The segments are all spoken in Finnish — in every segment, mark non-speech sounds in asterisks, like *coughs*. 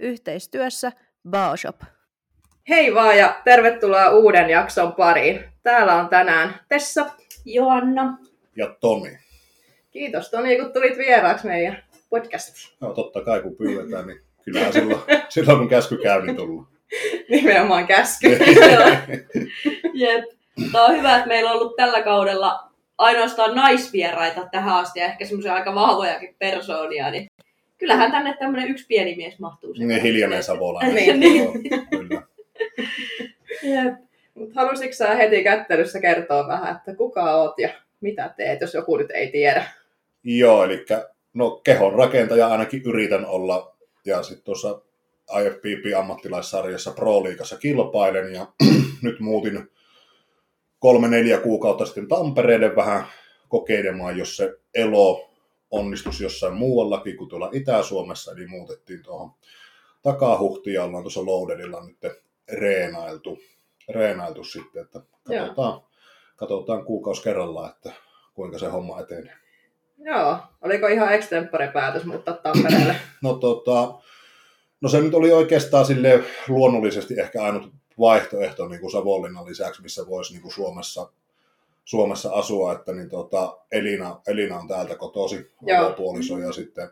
yhteistyössä Baoshop. Hei vaan ja tervetuloa uuden jakson pariin. Täällä on tänään Tessa, Joanna ja Toni. Kiitos Toni, kun tulit vieraaksi meidän podcastiin. No totta kai kun pyydetään, niin kyllähän silloin, *laughs* silloin kun käsky käy, niin tullut. Nimenomaan käsky. *laughs* Jep. Tämä on hyvä, että meillä on ollut tällä kaudella ainoastaan naisvieraita tähän asti ja ehkä semmoisia aika vahvojakin persoonia, niin kyllähän tänne tämmöinen yksi pieni mies mahtuu. Niin hiljainen savolainen. Niin. Kyllä. Jep. Mut halusitko sä heti kättelyssä kertoa vähän, että kuka oot ja mitä teet, jos joku nyt ei tiedä? Joo, eli no kehon rakentaja ainakin yritän olla. Ja sitten tuossa IFPP-ammattilaissarjassa Pro-liigassa kilpailen ja *clears throat* nyt muutin kolme neljä kuukautta sitten Tampereelle vähän kokeilemaan, jos se elo onnistus jossain muuallakin kuin tuolla Itä-Suomessa, eli muutettiin tuohon takahuhtiin ja ollaan tuossa Loudelilla nyt reenailtu, reenailtu sitten, että katsotaan, katsotaan kuukausi kerrallaan, että kuinka se homma etenee. Joo, oliko ihan extempore päätös muuttaa Tampereelle? *clears throat* No tota, no se nyt oli oikeastaan sille luonnollisesti ehkä ainut vaihtoehto niin kuin Savonlinnan lisäksi, missä voisi niin kuin Suomessa, Suomessa asua, että niin tota, Elina, Elina on täältä kotosi, puoliso, ja sitten,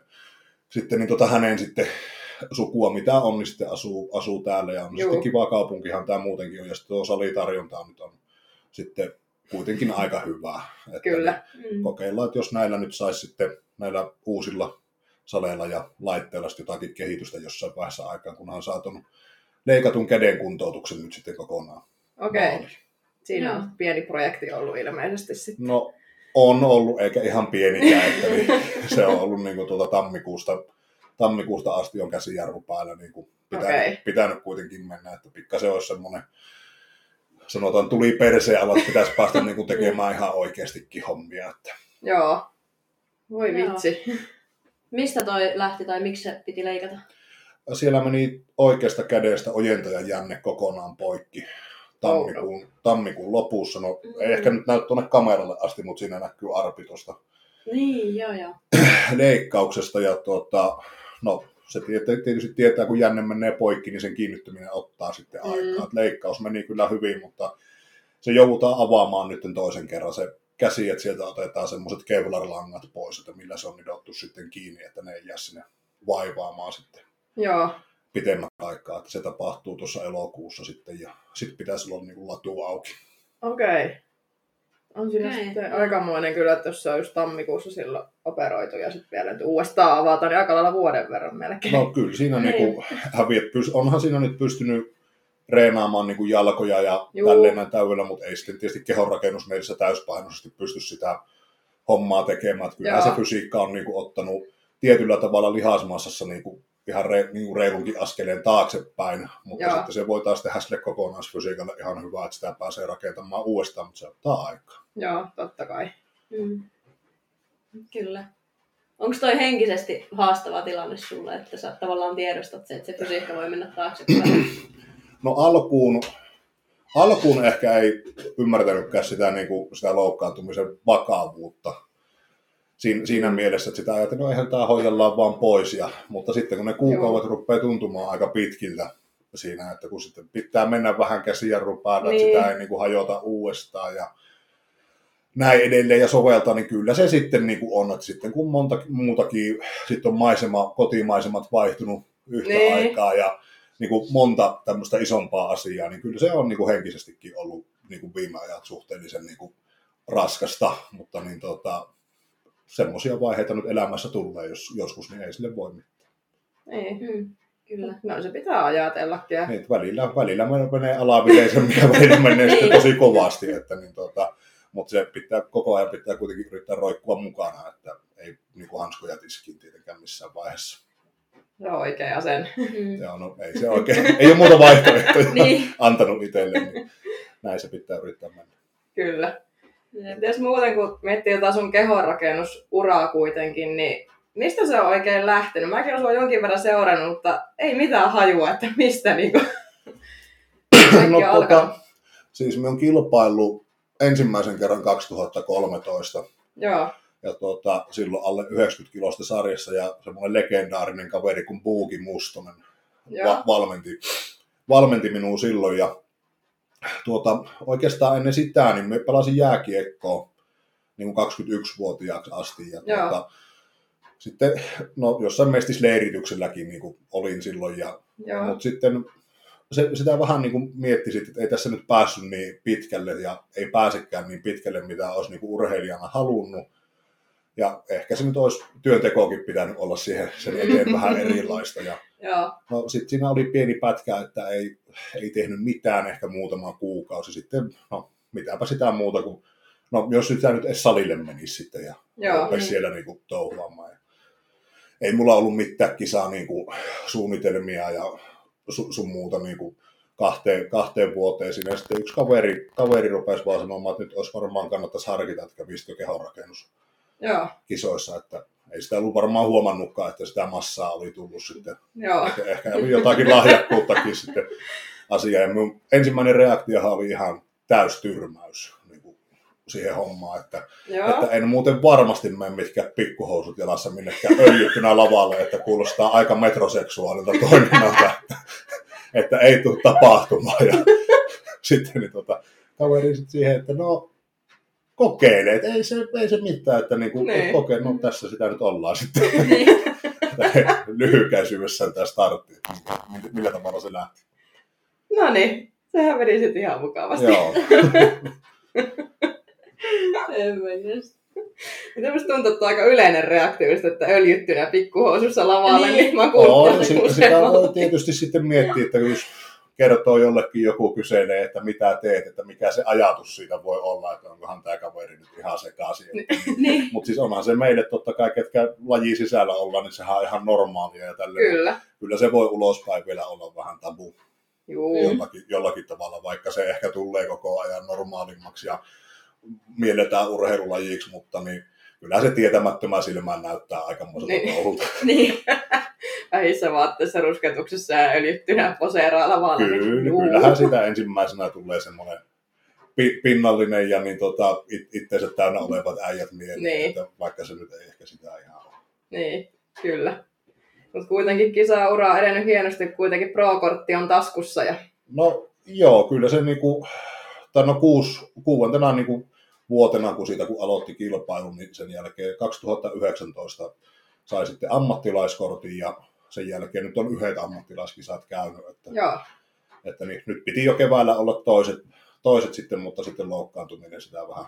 sitten niin tota, hänen sitten sukua, mitä on, niin sitten asuu, asuu täällä, ja on Joo. sitten kiva kaupunkihan tämä muutenkin on, ja sitten tuo salitarjonta nyt on sitten kuitenkin aika hyvää. Että Kyllä. Niin kokeillaan, että jos näillä nyt saisi sitten näillä uusilla saleilla ja laitteilla jotakin kehitystä jossain vaiheessa aikaan, kun on saatu leikatun käden kuntoutuksen nyt sitten kokonaan. Okei. Okay. Siinä on pieni projekti ollut ilmeisesti sitten. No on ollut, eikä ihan pienikään, että niin, *laughs* se on ollut niin kuin tuolta tammikuusta, tammikuusta asti on käsijarru päällä niin kuin pitänyt, okay. pitänyt kuitenkin mennä, että pikkasen olisi semmoinen sanotaan tuli perseen alat, pitäisi päästä niin kuin tekemään ihan oikeastikin hommia. Että. Joo. Voi vitsi. Mistä toi lähti tai miksi se piti leikata? Siellä meni oikeasta kädestä ojentajan jänne kokonaan poikki tammikuun, tammikuun lopussa. No mm. ei ehkä nyt näy tuonne kameralle asti, mutta siinä näkyy arpi tuosta niin, joo, joo. *clears throat* leikkauksesta. Ja tuota, no, se tietysti tietää, kun jänne menee poikki, niin sen kiinnittyminen ottaa sitten mm. aikaa. Et leikkaus meni kyllä hyvin, mutta se joudutaan avaamaan nyt toisen kerran se käsi, että sieltä otetaan semmoiset kevlarlangat pois, että millä se on nidottu sitten kiinni, että ne ei jää sinne vaivaamaan sitten Joo. Pitemmän aikaa, että se tapahtuu tuossa elokuussa sitten ja sitten pitäisi olla niin latu auki. Okei. Okay. On siinä okay. sitten aikamoinen kyllä, että jos se on just tammikuussa silloin operoitu ja sitten vielä nyt uudestaan avata, niin aika lailla vuoden verran melkein. No kyllä siinä niin kuin häviät, onhan siinä nyt pystynyt reenaamaan niin kuin jalkoja ja Juu. tälleen näin täydellä, mutta ei sitten tietysti kehonrakennus meissä täyspainoisesti pysty sitä hommaa tekemään. Kyllä Joo. se fysiikka on niin kuin ottanut tietyllä tavalla lihasmassassa niin kuin ihan re, niin kuin reilunkin askeleen taaksepäin, mutta Joo. sitten se voi taas tehdä sille kokonaisfysiikalle ihan hyvä, että sitä pääsee rakentamaan uudestaan, mutta se ottaa aikaa. Joo, totta kai. Mm. Kyllä. Onko toi henkisesti haastava tilanne sulle, että sä tavallaan tiedostat se, että se fysiikka voi mennä taaksepäin? *clears throat* No alkuun, alkuun ehkä ei ymmärtänytkään sitä, niin kuin, sitä loukkaantumisen vakavuutta. Siinä, siinä mielessä, että sitä ajattelin, no eihän tämä hoidellaan vaan pois. Ja, mutta sitten kun ne kuukaudet Joo. rupeaa tuntumaan aika pitkiltä siinä, että kun sitten pitää mennä vähän käsijarru päällä, niin. että sitä ei niin kuin hajota uudestaan. Ja, näin edelleen ja soveltaa, niin kyllä se sitten niin kuin on, että sitten kun monta muutakin, sitten on maisema, kotimaisemat vaihtunut yhtä niin. aikaa ja niin kuin monta tämmöistä isompaa asiaa, niin kyllä se on niin kuin henkisestikin ollut niin kuin viime ajat suhteellisen niin kuin raskasta, mutta niin tota, semmoisia vaiheita nyt elämässä tulee jos, joskus, niin ei sille voi mitään. Ei, hmm. Kyllä. No se pitää ajatellakin. Niin, välillä, välillä menee alavileisemmin ja välillä *laughs* menee sitten tosi kovasti, että niin tota, mutta se pitää, koko ajan pitää kuitenkin yrittää roikkua mukana, että ei niin kuin hanskoja tiskiin tietenkään missään vaiheessa. Se on oikea sen. Mm. Joo, no ei se oikein. ei ole muuta vaihtoehtoja *laughs* niin. antanut itselle, niin näin se pitää yrittää mennä. Kyllä. Jos muuten, kun miettii jotain sun kehonrakennusuraa kuitenkin, niin mistä se on oikein lähtenyt? Mäkin olen jonkin verran seurannut, mutta ei mitään hajua, että mistä niinku *coughs* no, tota, siis me on kilpaillut ensimmäisen kerran 2013. Joo. Ja tuota, silloin alle 90 kilosta sarjassa ja semmoinen legendaarinen kaveri kuin Buuki Mustonen Joo. va- valmenti, valmenti minua silloin. Ja tuota, oikeastaan ennen sitä niin me pelasin jääkiekkoa niin kuin 21-vuotiaaksi asti. Ja Joo. tuota, sitten no, jossain mestisleiritykselläkin niin kuin olin silloin. Ja, Joo. mutta sitten se, sitä vähän niin kuin mietti sit, että ei tässä nyt päässyt niin pitkälle ja ei pääsekään niin pitkälle, mitä olisi niin kuin urheilijana halunnut. Ja ehkä se nyt olisi työntekoakin pitänyt olla siihen sen eteen *laughs* vähän erilaista. Ja, Joo. no sitten siinä oli pieni pätkä, että ei, ei tehnyt mitään ehkä muutama kuukausi sitten. No mitäpä sitä muuta kuin, no jos sitä nyt edes salille menisi sitten ja rupesi niin. siellä niin touhuamaan. Ja ei mulla ollut mitään kisaa niin kuin suunnitelmia ja su, sun muuta niin kuin kahteen, kahteen vuoteen siinä. Ja sitten yksi kaveri, kaveri rupesi vaan sanomaan, että nyt olisi varmaan kannattaisi harkita, että kävisitkö kehonrakennus Joo. kisoissa, että ei sitä ollut varmaan huomannutkaan, että sitä massaa oli tullut sitten. Joo. Ehkä, ehkä oli jotakin *laughs* lahjakkuuttakin sitten asiaa. Ja mun ensimmäinen reaktiohan oli ihan täystyrmäys niin kuin siihen hommaan, että, Joo. että en muuten varmasti mene mitkään pikkuhousut jalassa minnekään öljyttynä lavalle, että kuulostaa aika metroseksuaalilta toiminnalta, että, että ei tule tapahtumaan. Ja *laughs* sitten niin tota, kaveri sit siihen, että no kokeile, että ei se, ei se mitään, että niinku, Niin. niin. kokee, no tässä sitä nyt ollaan sitten *laughs* Niin. *laughs* lyhykäisyydessään tämä startti, millä- tavalla se lähti. No niin. Sehän meni sitten ihan mukavasti. Joo, *laughs* En mä. Miten musta tuntuu, että on aika yleinen reaktio, että öljyttynä pikkuhousussa lavalle, Niin. niin, mä kuulin sitä, sitä voi tietysti sitten miettiä, että jos kertoo jollekin joku kyselee, että mitä teet, että mikä se ajatus siitä voi olla, että onkohan tämä kaveri nyt ihan sekaisin. Niin. Mutta siis onhan se meille totta kai, ketkä laji sisällä ollaan, niin sehän on ihan normaalia ja tälleen. Kyllä. Kyllä se voi ulospäin vielä olla vähän tabu Juu. jollakin, jollakin tavalla, vaikka se ehkä tulee koko ajan normaalimmaksi ja mielletään urheilulajiksi, mutta niin kyllä se tietämättömän silmään näyttää aikamoiselta Niin. touhulta. *laughs* Niin. Vähissä vaatteissa rusketuksessa ja öljyttynä poseeraa lavalla. niin Kyllä, juu. kyllähän sitä ensimmäisenä tulee semmoinen pi- pinnallinen ja niin tota, it- itteensä täynnä olevat äijät mieleen, Niin. että vaikka se nyt ei ehkä sitä ihan ole. Niin, kyllä. Mutta kuitenkin kisa-ura on edennyt hienosti, kuitenkin pro-kortti on taskussa. Ja... No joo, kyllä se niinku, tai no kuusi, kuuantena niinku vuotena, kun siitä kun aloitti kilpailun, niin sen jälkeen 2019 sai sitten ammattilaiskortin ja sen jälkeen nyt on yhdet ammattilaiskisat käynyt, että, Joo, että niin, nyt piti jo keväällä olla toiset, toiset sitten, mutta sitten loukkaantuminen sitä vähän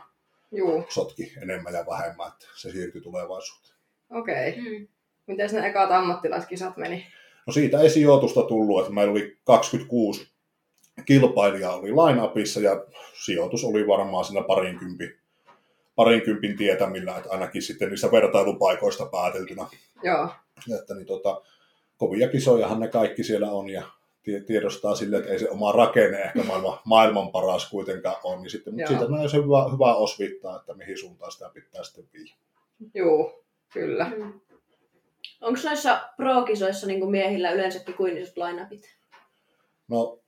juu, sotki enemmän ja vähemmän, että se siirtyi tulevaisuuteen. okei. Okay. Mm. Miten ne ekat ammattilaiskisat meni? No siitä ei sijoitusta tullut, että meillä oli 26 kilpailijaa oli line-upissa ja sijoitus oli varmaan siinä parinkympin, parinkympin tietämillä, että ainakin sitten niissä vertailupaikoista pääteltynä. Joo, Että niin tota, kovia kisojahan ne kaikki siellä on ja tie- tiedostaa sille, että ei se oma rakenne ehkä maailman, maailman paras kuitenkaan on, niin sitten, mutta Joo. siitä näin se hyvä, hyvä osvittaa, että mihin suuntaan sitä pitää sitten viiä. juu, kyllä. Mm. Onko noissa pro-kisoissa niin kuin miehillä yleensäkin kuin isot line-upit? No,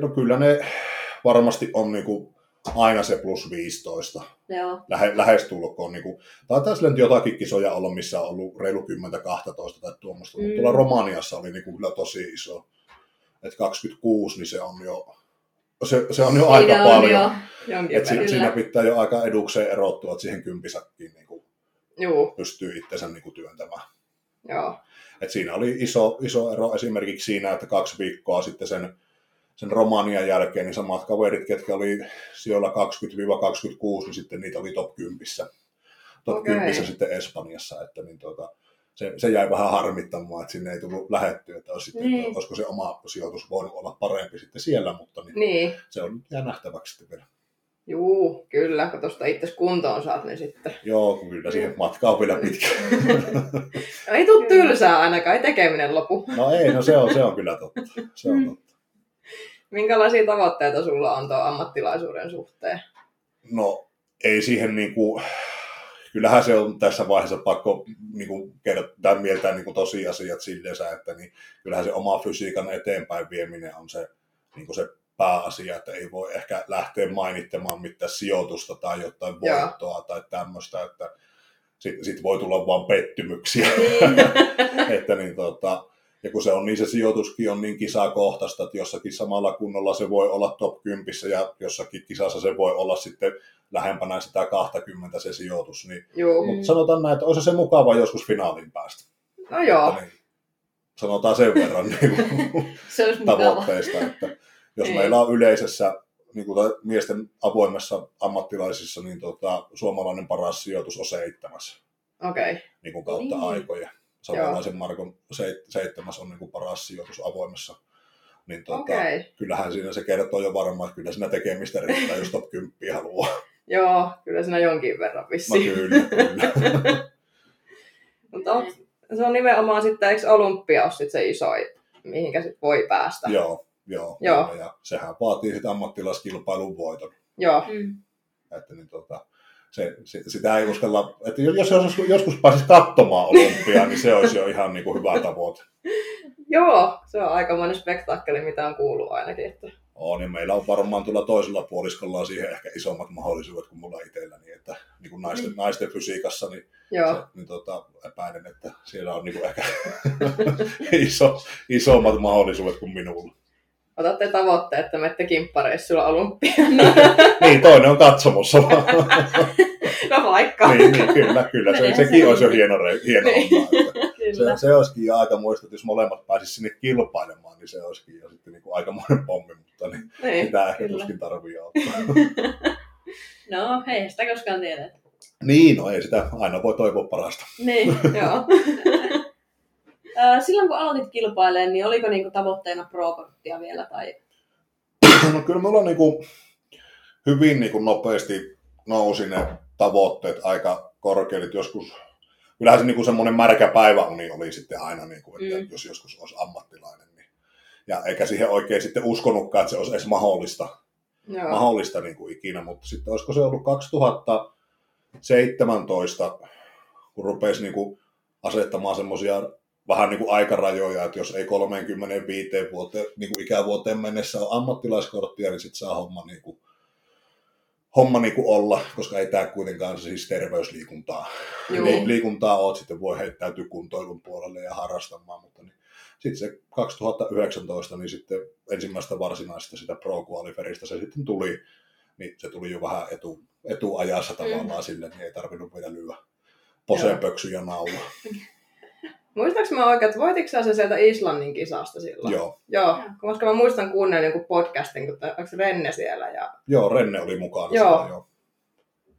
no kyllä ne varmasti on niinku aina se plus 15. Joo. Lähe, lähestulkoon. Niinku, taitaa sillä nyt jotakin kisoja olla, missä on ollut reilu 10-12 tai tuommoista, mm. Mutta tuolla Romaniassa oli niinku kyllä tosi iso. Et 26, niin se on jo, se, se on jo aika Siinä on paljon. jo. Et si, siinä pitää jo aika edukseen erottua, että siihen kympisakkiin niinku Juu, pystyy itsensä niinku työntämään. joo, Et siinä oli iso, iso ero esimerkiksi siinä, että kaksi viikkoa sitten sen, sen Romanian jälkeen, niin samat kaverit, ketkä oli sijoilla 20-26, niin sitten niitä oli top 10. Top Okei. 10 sitten Espanjassa, että niin tuota, se, se, jäi vähän harmittamaan, että sinne ei tullut lähettyä, että, olisi sitten, Niin. että olisiko se oma sijoitus voinut olla parempi sitten siellä, mutta niin, niin, se on jää nähtäväksi sitten vielä. juu, kyllä, kun tuosta itse kuntoon saat, niin sitten. Joo, kyllä siihen matka on vielä pitkä. *laughs* No, ei tuu tylsää ainakaan, ei tekeminen lopu. No ei, no se on, se on kyllä totta. Se on Mm. totta. Minkälaisia tavoitteita sulla on tuon ammattilaisuuden suhteen? No ei siihen niinku, kyllähän se on tässä vaiheessa pakko niinku, kertoa mieltää niinku tosiasiat silleen, että niin, kyllähän se oma fysiikan eteenpäin vieminen on se, niinku se pääasia, että ei voi ehkä lähteä mainittamaan mitään sijoitusta tai jotain Joo. voittoa tai tämmöistä, että sitten sit voi tulla vaan pettymyksiä. Niin. *laughs* että niin, tota, Ja kun se on niin se sijoituskin on niin kisakohtaista, että jossakin samalla kunnolla se voi olla top 10 ja jossakin kisassa se voi olla sitten lähempänä sitä 20 se sijoitus. Niin, Juu. Mutta sanotaan näin, että olisi se mukava joskus finaaliin päästä. No joo. Että Niin, sanotaan sen verran niin *laughs* Se olisi mukava. tavoitteista, että jos Ei. meillä on yleisessä niin kuin miesten avoimessa ammattilaisissa, niin tota, suomalainen paras sijoitus on seitsemäs Okei. Okay. niin kuin kautta Niin. aikoja. Savolaisen Markon seit, seitsemäs on niin kuin paras sijoitus avoimessa. Niin tota, Okei. Okay. kyllähän siinä se kertoo jo varmaan, että kyllä siinä tekemistä riittää, jos top 10 haluaa. *laughs* Joo, kyllä siinä jonkin verran No vissiin. kyllä, kyllä. *laughs* Mutta on, se on nimenomaan sitten, eikö olympia ole sit se isoin, mihinkä sit voi päästä? joo, joo, Joo. Ja sehän vaatii sitten ammattilaiskilpailun voiton. Joo. Mm. Että niin tota, se, se, sitä ei uskalla, että jos, jos joskus, joskus pääsisi katsomaan olympiaa, niin se olisi jo ihan niin kuin hyvä tavoite. *laughs* Joo, se on aikamoinen spektaakkeli, mitä on kuullut ainakin. Että... On, niin meillä on varmaan tuolla toisella puoliskolla siihen ehkä isommat mahdollisuudet kuin mulla itselläni, että niin kuin naisten, naisten fysiikassa, niin, Joo. se, niin tota, epäilen, että siellä on niin kuin ehkä *laughs* iso, isommat mahdollisuudet kuin minulla. Otatte tavoitteet, että menette kimppareissulla olympia. *laughs* Niin, toinen on katsomossa no vaikka. niin, niin, kyllä, kyllä. Se, sekin se. olisi jo hieno, re- hieno Niin. homma. Se, se olisikin jo aika muista, että jos molemmat pääsisivät sinne kilpailemaan, niin se olisikin jo sitten niin kuin aikamoinen pommi, mutta niin, Niin. sitä ehkä tuskin tarvii ottaa. *laughs* No, hei, sitä koskaan tiedä. niin, no ei sitä, aina voi toivoa parasta. Niin. Joo. *laughs* Silloin kun aloitit kilpailemaan, niin oliko niinku tavoitteena pro-korttia vielä? Tai... No kyllä mulla niin kuin hyvin niin kuin nopeasti nousi ne tavoitteet aika korkealle, että joskus kyllähän se niin kuin semmoinen märkä päiväuni oli sitten aina, niin kuin, että Mm. jos joskus olisi ammattilainen. Niin. Ja eikä siihen oikein sitten uskonutkaan, että se olisi edes mahdollista. Joo. mahdollista niin kuin ikinä, mutta sitten olisiko se ollut 2017, kun rupesi niin kuin asettamaan semmoisia vähän niin kuin aikarajoja, että jos ei 35 vuoteen, niin kuin ikävuoteen mennessä ole ammattilaiskorttia, niin sitten saa homma, niin kuin, homma niin kuin olla, koska ei tämä kuitenkaan siis terveysliikuntaa. Li- liikuntaa oot, sitten voi heittäytyä kuntoilun puolelle ja harrastamaan, mutta niin, sitten se 2019, niin sitten ensimmäistä varsinaista sitä pro qualiferista se sitten tuli, niin se tuli jo vähän etu, etuajassa tavallaan mm. sille, niin ei tarvinnut vielä lyödä poseen Joo. *laughs* Muistaaks mä oikein, että voititko sä se sieltä Islannin kisasta silloin? Joo. Joo, koska mä muistan kuunnella jonkun podcastin, kun onko Renne siellä ja Joo, Renne oli mukana Joo. siellä, joo.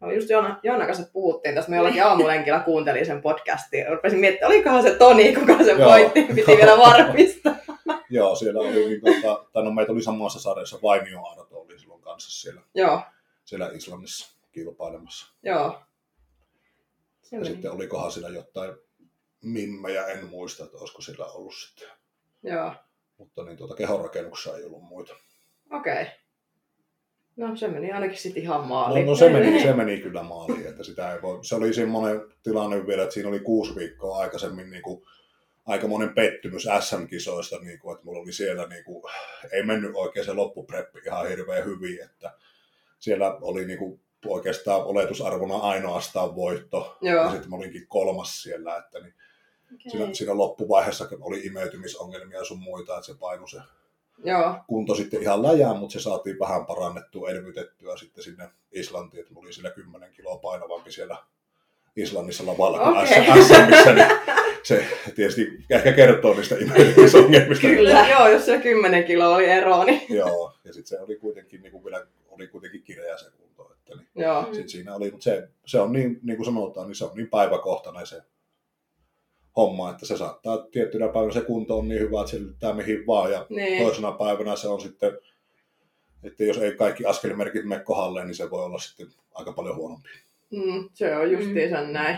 Oli just Joona, Joona kanssa puhuttiin tässä, me jollakin aamulenkillä kuuntelin sen podcastin. Rupesin miettimään, olikohan se Toni, kuka se Joo. voitti, piti vielä varmistaa. *laughs* Joo, siellä oli, niin, tota, tai no meitä oli samassa sarjassa, Vainio Arto oli silloin kanssa siellä, joo, siellä Islannissa kilpailemassa. joo. Ja meni. sitten olikohan siellä jotain mimmejä, en muista, että olisiko sillä ollut sitten. Joo, Mutta niin tuota kehonrakennuksessa ei ollut muita. okei. Okay. No se meni ainakin sitten ihan No, maaliin. no se, meni, *laughs* se meni kyllä maaliin, että sitä ei voi. Se oli semmoinen tilanne vielä, että siinä oli kuusi viikkoa aikaisemmin niin kuin, aikamoinen pettymys SM-kisoista, niin kuin, että mulla oli siellä, niin kuin, ei mennyt oikein se loppupreppi ihan hirveän hyvin, että siellä oli niin kuin, oikeastaan oletusarvona ainoastaan voitto, Joo. ja sitten mä olinkin kolmas siellä, että niin, Okay. siinä, siinä loppuvaiheessa oli imeytymisongelmia ja sun muita, että se painu se Joo, kunto sitten ihan läjään, mutta se saatiin vähän parannettua, elvytettyä sitten sinne Islantiin, että oli siellä 10 kiloa painavampi siellä Islannissa lavalla kuin okay. SMissä, niin se tietysti ehkä kertoo niistä imeytymisongelmista. kyllä. Joo, jos se 10 kiloa oli ero, niin Joo, ja sitten se oli kuitenkin, niin kuin vielä, oli kuitenkin kireä se kunto. Että niin, joo. Mm. sit siinä oli, mutta se, se on niin, niin kuin sanotaan, niin se on niin päiväkohtainen se homma, että se saattaa tiettynä päivänä se kunto on niin hyvä, että se lyttää mihin vaan, ja Niin, toisena päivänä se on sitten, että jos ei kaikki askelmerkit mene kohdalle, niin se voi olla sitten aika paljon huonompi. mm, se on justiinsa näin.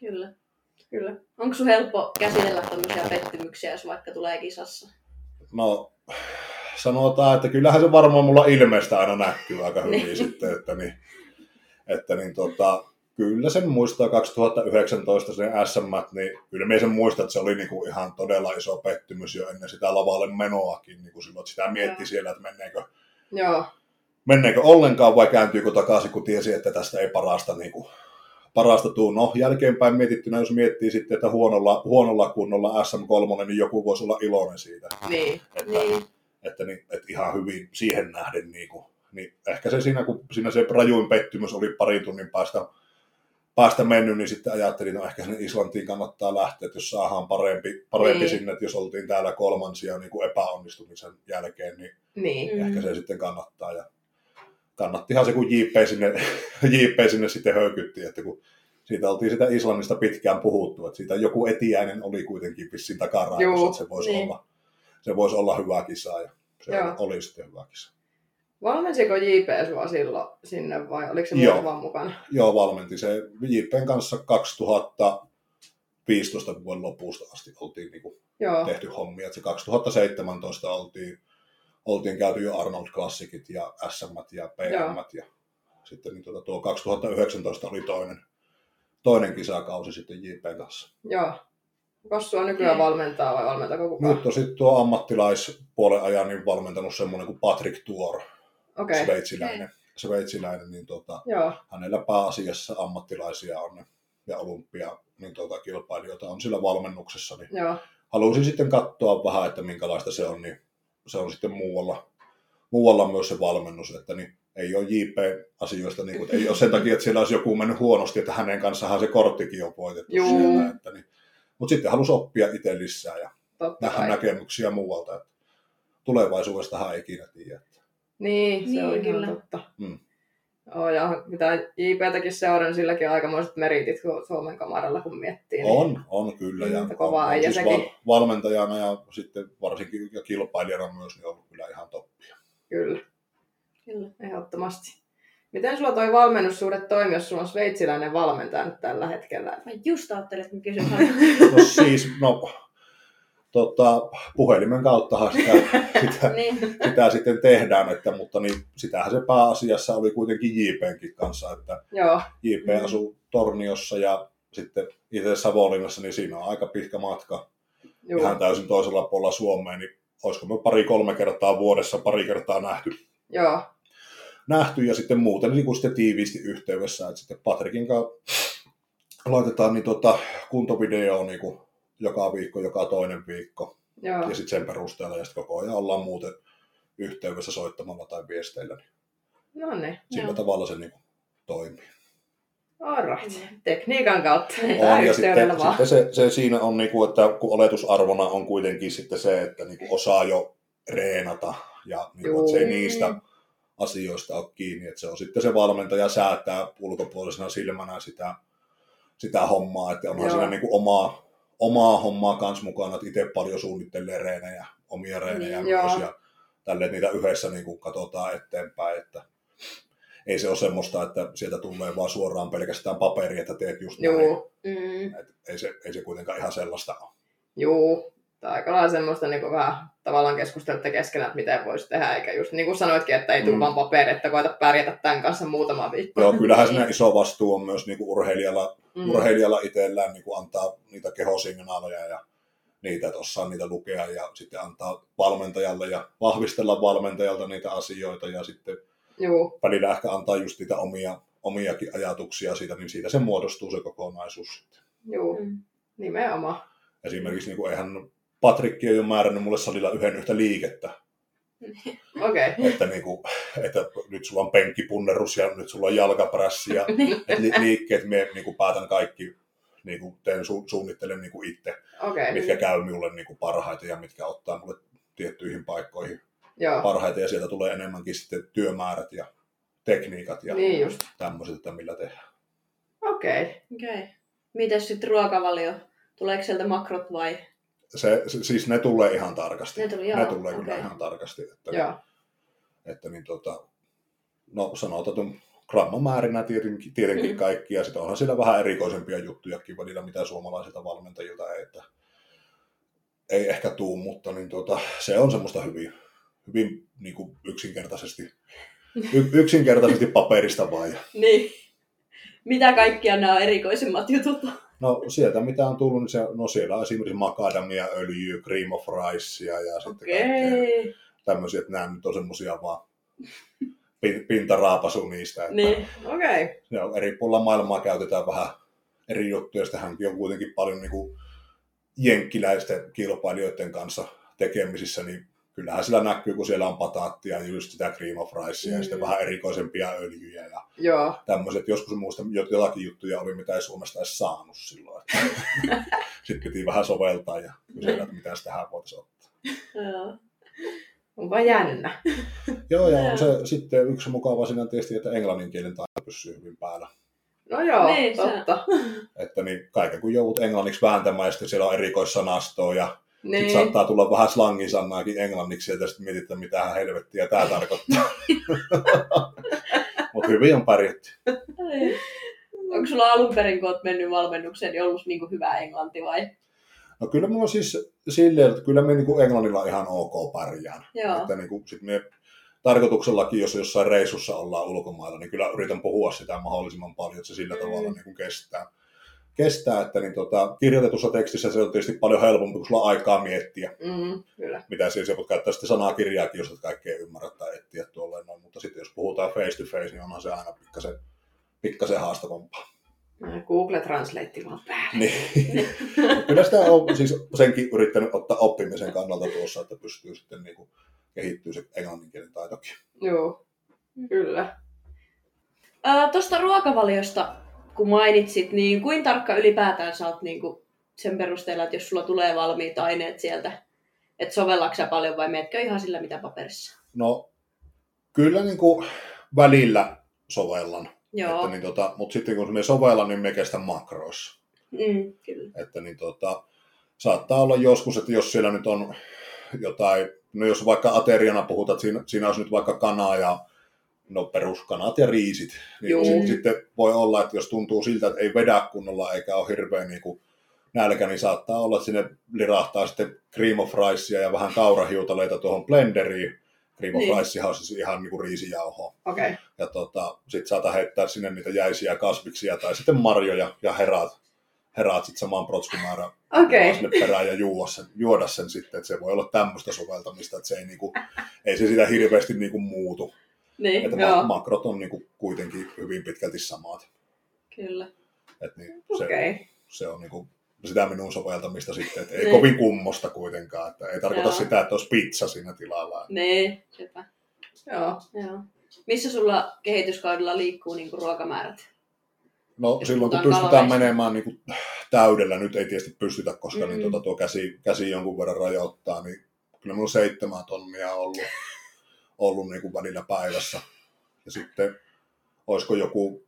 Kyllä. Kyllä. Onko sun helppo käsitellä tämmöisiä pettymyksiä, jos vaikka tulee kisassa? No, sanotaan, että kyllähän se varmaan mulla ilmeistä aina näkyy aika hyvin Niin. sitten, että niin, että niin tota, kyllä sen muistaa 2019 sen SM, niin kyllä me sen muistan, että se oli niinku ihan todella iso pettymys jo ennen sitä lavalle menoakin, niin kuin silloin, sitä mietti siellä, että menneekö, Joo, menneekö ollenkaan vai kääntyykö takaisin, kun tiesi, että tästä ei parasta niin kuin, parasta tuu. No, jälkeenpäin mietittynä, jos miettii sitten, että huonolla, huonolla kunnolla SM3, niin joku voisi olla iloinen siitä. Niin. Että, Niin. että, niin, että ihan hyvin siihen nähden, niin, kuin, niin ehkä se siinä, kun siinä se rajuin pettymys oli parin tunnin päästä, päästä mennyt, niin sitten ajattelin, no ehkä sinne Islantiin kannattaa lähteä, että jos saadaan parempi, parempi Niin. sinne, että jos oltiin täällä kolmansia niin kuin epäonnistumisen jälkeen, niin Niin. Mm. ehkä se sitten kannattaa. Ja kannattihan se, kun JP sinne, *laughs* JP sinne sitten höykytti, että kun siitä oltiin sitä Islannista pitkään puhuttu, että siitä joku etiäinen oli kuitenkin vissiin takaraivossa, että se voisi, niin. olla, se voisi olla hyvä kisa ja se Joo. oli sitten hyvä kisa. Valmensiko JP sua silloin sinne vai oliko se muuten vaan mukana? Joo, valmenti se JPn kanssa 2015 vuoden lopusta asti oltiin niin kuin Joo. tehty hommia. Että se 2017 oltiin, oltiin käyty jo Arnold Classicit ja SM ja PM ja sitten niin tuota, tuo 2019 oli toinen, toinen kisakausi sitten JPn kanssa. Joo. Kas sua nykyään Okei. valmentaa vai valmentaako kukaan? Nyt on sitten tuo ammattilaispuolen ajan niin valmentanut semmoinen kuin Patrick Tuor. Okay. sveitsiläinen. sveitsiläinen niin tuota, Joo. hänellä pääasiassa ammattilaisia on ja olympia niin tuota, kilpailijoita on sillä valmennuksessa, niin Joo. halusin sitten katsoa vähän, että minkälaista se on, niin se on sitten muualla, muualla myös se valmennus, että niin ei ole JP-asioista, niin kuin, ei ole sen takia, että siellä olisi joku mennyt huonosti, että hänen kanssaan se korttikin on voitettu Juu. siellä. Että niin. Mutta sitten halusi oppia itse lisää ja Totta nähdä kai. näkemyksiä muualta. Että tulevaisuudestahan ei ikinä tiedä. Niin, se Niin, on kyllä. ihan totta. Mm. Joo, ja mitä JPtäkin seuraan, niin silläkin on aikamoiset meritit Su- Suomen kamaralla, kun miettii. Niin. On, on kyllä. Ja on, kovaa on siis sekin. valmentajana ja sitten varsinkin ja kilpailijana myös niin on kyllä ihan toppia. Kyllä, Kyllä. ehdottomasti. Miten sulla toi valmennussuhde toimii, jos sulla on sveitsiläinen valmentaja nyt tällä hetkellä? Mä just ajattelin, että mä kysyn *laughs* No siis, no, tota, puhelimen kauttahan sitä, *laughs* sitä, niin. sitä sitten tehdään, että, mutta niin, sitähän se pääasiassa oli kuitenkin JPnkin kanssa, että Joo, JP Mm. asuu Torniossa ja sitten itse Savonlinnassa, niin siinä on aika pitkä matka juu. ihan täysin toisella puolella Suomeen, niin olisiko me pari-kolme kertaa vuodessa, pari kertaa nähty, Joo, nähty ja sitten muuten niin kuin sitten tiiviisti yhteydessä, että sitten Patrikin kanssa laitetaan niin tota, kuntovideo niin kuin joka viikko, joka toinen viikko joo. ja sitten sen perusteella ja sitten koko ajan ollaan muuten yhteydessä soittamalla tai viesteillä, niin No niin, sillä Joo. tavalla se niin kuin toimii. alright. Tekniikan kautta. On, ja sitten, vaan. sitten se, se, siinä on, niin kuin, että kun oletusarvona on kuitenkin sitten se, että niin kuin osaa jo reenata ja niin kuin, että se ei niistä asioista ole kiinni, että se on sitten se valmentaja säätää ulkopuolisena silmänä sitä, sitä hommaa, että onhan Joo. siinä niin kuin omaa, omaa hommaa kans mukana, että itse paljon suunnittelee reenejä, omia reenejä Niin, myös joo. ja tälle niitä yhdessä niin kuin katsotaan eteenpäin, että ei se ole semmoista, että sieltä tulee vaan suoraan pelkästään paperi, että teet just näin. Mm. Et ei, se, ei se kuitenkaan ihan sellaista ole. juu. Tää on aika lailla semmoista niin vähän tavallaan keskustelette keskenään, että miten voisi tehdä, eikä just niin kuin sanoitkin, että ei tule Mm. vaan paperi, että koeta pärjätä tämän kanssa muutama viikko. Joo, kyllähän Niin. siinä iso vastuu on myös niin kuin urheilijalla, Mm. urheilijalla itsellään niin kuin antaa niitä kehosignaaleja ja niitä, että osaa niitä lukea ja sitten antaa valmentajalle ja vahvistella valmentajalta niitä asioita ja sitten Juu, välillä ehkä antaa just niitä omia, omiakin ajatuksia siitä, niin siitä se muodostuu se kokonaisuus sitten. juu, Mm. nimenomaan. Esimerkiksi niin kuin eihän Patrikki ei ole määrännyt mulle salilla yhden yhtä liikettä, *laughs* Okei. Okay. että, niin kuin, että nyt sulla on penkkipunnerus ja nyt sulla on jalkaprässi ja että *laughs* li- liikkeet me niin kuin päätän kaikki, niin kuin teen, su- suunnittelen niin kuin itse, okay. mitkä käy minulle niin kuin parhaiten ja mitkä ottaa mulle tiettyihin paikkoihin joo. parhaiten ja sieltä tulee enemmänkin sitten työmäärät ja tekniikat ja Niin just. tämmöiset, että millä tehdään. Okei. Okay. Okei. Okay. Mites sitten ruokavalio? Tuleeko sieltä makrot vai? Se, se, siis ne tulee ihan tarkasti. Ne tuli, joo, ne tulee kyllä okei. ihan tarkasti. Että, Joo. että niin tota, no sanotaan, että grammamäärinä tietenkin, tietenkin Mm. kaikki, ja sitten onhan siellä vähän erikoisempia juttujakin välillä, mitä suomalaisilta valmentajilta ei, että ei ehkä tuu, mutta niin tota, se on semmoista hyvin, hyvin niin kuin yksinkertaisesti, y, yksinkertaisesti paperista vaan. Niin. Mitä kaikkia nämä erikoisimmat jutut on? No sieltä mitä on tullut, niin se, no siellä on esimerkiksi makadamia, öljyä, cream of ricea ja sitten kaikkea Okei. tämmöisiä, että nämä nyt on semmoisia vaan pin- pintaraapasu niistä. Että Niin. Okei. Okay. on eri puolilla maailmaa käytetään vähän eri juttuja. Sitten hänkin on kuitenkin paljon niin kuin jenkkiläisten kilpailijoiden kanssa tekemisissä, niin kyllähän sillä näkyy, kun siellä on pataattia ja just sitä cream of ricea mm. ja sitten vähän erikoisempia öljyjä ja Joo. tämmöiset. Joskus muistan, jot- jotakin juttuja oli, mitä ei Suomesta edes saanut silloin. *laughs* sitten piti vähän soveltaa ja kysellä, että mitä tähän voitaisiin ottaa. Joo. Onpa jännä. Joo, ja on se sitten yksi mukava siinä tietysti, että englannin kielen taito pysyy hyvin päällä. No joo, Niin, se- totta. Että niin kaiken kun joudut englanniksi vääntämään ja sitten siellä on erikoissanastoa ja Niin. Sitten saattaa tulla vähän slangisanaakin englanniksi ja sitten mietitään, mitä helvettiä tämä tarkoittaa. *laughs* Mutta hyvin on pärjätty. Ai. Onko sulla alun perin, kun olet mennyt valmennukseen, niin ollut niinku hyvä englanti vai? No kyllä mulla on siis silleen, että kyllä me niinku englannilla ihan ok pärjään. Joo. Että niinku, sit me tarkoituksellakin, jos jossain reissussa ollaan ulkomailla, niin kyllä yritän puhua sitä mahdollisimman paljon, että se sillä Mm. tavalla niinku kestää. Kestää, että niin tota, kirjoitetussa tekstissä se on tietysti paljon helpompi, kun sulla on aikaa miettiä, Mm, kyllä. mitä siis voit käyttää sitten sanaa kirjaakin, jos et kaikkea ymmärrä tai etsiä tuolleen noin. Mutta sitten jos puhutaan face to face, niin onhan se aina pikkasen, pikkasen haastavampaa. Google Translate vaan päällä. Niin. *laughs* Kyllä sitä on siis senkin yrittänyt ottaa oppimisen kannalta tuossa, että pystyy sitten niin kuin kehittyä se englanninkielen taitokin. Joo, kyllä. Tuosta ruokavaliosta, kun mainitsit, niin kuin tarkka ylipäätään sä oot niinku sen perusteella, että jos sulla tulee valmiit aineet sieltä, että sovellaks sä paljon vai meetkö ihan sillä mitä paperissa? No, kyllä niin kuin välillä sovellan. Joo, Että niin tota, mutta sitten kun me sovellan, niin me kestän makroissa. mm, kyllä. Että niin tota, saattaa olla joskus, että jos siellä nyt on jotain, no jos vaikka ateriana puhutaan, että siinä, siinä olisi nyt vaikka kanaa ja no peruskanat ja riisit, niin sit, sitten voi olla, että jos tuntuu siltä, että ei vedä kunnolla eikä ole hirveän niin kuin nälkä, niin saattaa olla, että sinne lirahtaa sitten cream of ricea ja vähän kaurahiutaleita tuohon blenderiin. Cream of Niin. ricehan on siis ihan niin kuin riisijauhoa. Okei. Okay. Ja tota, sit saata heittää sinne niitä jäisiä kasviksia tai sitten marjoja ja heraat, heraat sitten samaan protskumäärän vaan sinne perään ja juoda sen, juoda sen sitten, että se voi olla tämmöistä soveltamista, että se ei, niinku, ei se sitä hirveästi niinku muutu. Niin, Että Joo. ma- makrot on niinku kuitenkin hyvin pitkälti samat. kyllä. Et niin. Okay. se on niinku sitä minun soveltamista sitten, että ei Niin. kovin kummosta kuitenkaan, että ei tarkoita Joo. sitä, että olisi pizza siinä tilalla. Niin, sepä. Joo. Joo. Missä sulla kehityskaudella liikkuu niinku ruokamäärät? No Jos silloin kun pystytään kaloreista. menemään niin kuin täydellä, nyt ei tietysti pystytä, koska Mm. niin tuota, tuo käsi, käsi jonkun verran rajoittaa, niin kyllä minulla on seitsemän tonnia ollut, ollut niin kuin välillä päivässä. Ja sitten olisiko joku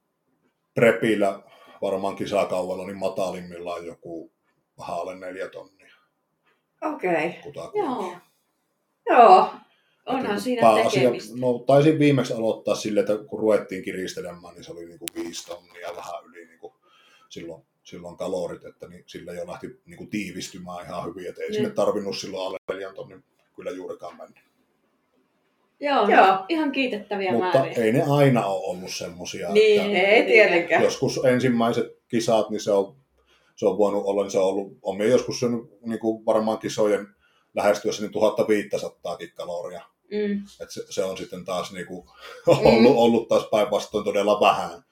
prepillä varmaan kisakaudella, niin matalimmillaan joku vähän alle neljä tonnia. Okei. Okay. Joo. Joo. Onhan Että siinä pääasia- tekemistä. No taisin viimeksi aloittaa sille, että kun ruvettiin kiristelemään, niin se oli niin kuin viisi tonnia vähän yli niin kuin silloin, silloin kalorit, että niin sillä jo lähti niin kuin tiivistymään ihan hyvin, että ei Niin. sinne tarvinnut silloin alle neljän tonnin kyllä juurikaan mennä. Joo, Joo. ihan kiitettäviä Mutta määriä. ei ne aina ole ollut semmoisia, Niin. että Ei tietenkään. joskus ensimmäiset kisat, niin se on, se on voinut olla, niin se on ollut, on me joskus syönyt niin kuin varmaan kisojen lähestyessä niin 1500 kaloria. Mm. Et se, se, on sitten taas niinku *laughs* ollut, ollut taas päinvastoin todella vähän.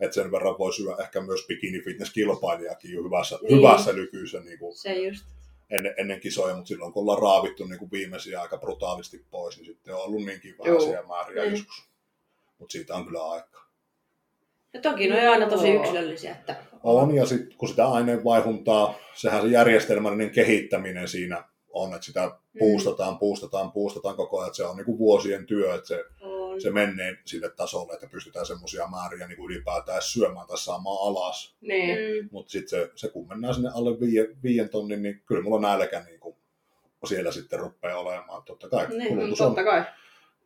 Et sen verran voi syödä ehkä myös bikini fitness kilpailijakin jo hyvässä, Niin. hyvässä lykyssä niinku Se just. Ennen, ennen kisoja, mutta silloin kun ollaan raavittu niinku viimeisiä aika brutaalisti pois, niin sitten on ollut niinkin vähäisiä määriä Niin. joskus. Mutta siitä on kyllä aikaa. Ja toki ne on aina tosi yksilöllisiä. Että... On, ja sitten kun sitä aineenvaihuntaa, sehän se järjestelmällinen kehittäminen siinä on, että sitä puustataan, puustataan, puustataan koko ajan, että se on niinku vuosien työ, että se On. se menee sille tasolle, että pystytään semmoisia määriä niin kuin ylipäätään syömään tai saamaan alas. Niin. Mm. Mutta sitten se, se, kun mennään sinne alle viien, viien tonnin, niin kyllä mulla nälkä niin kuin siellä sitten rupeaa olemaan. Totta kai Niin, kulutus on, Totta kai.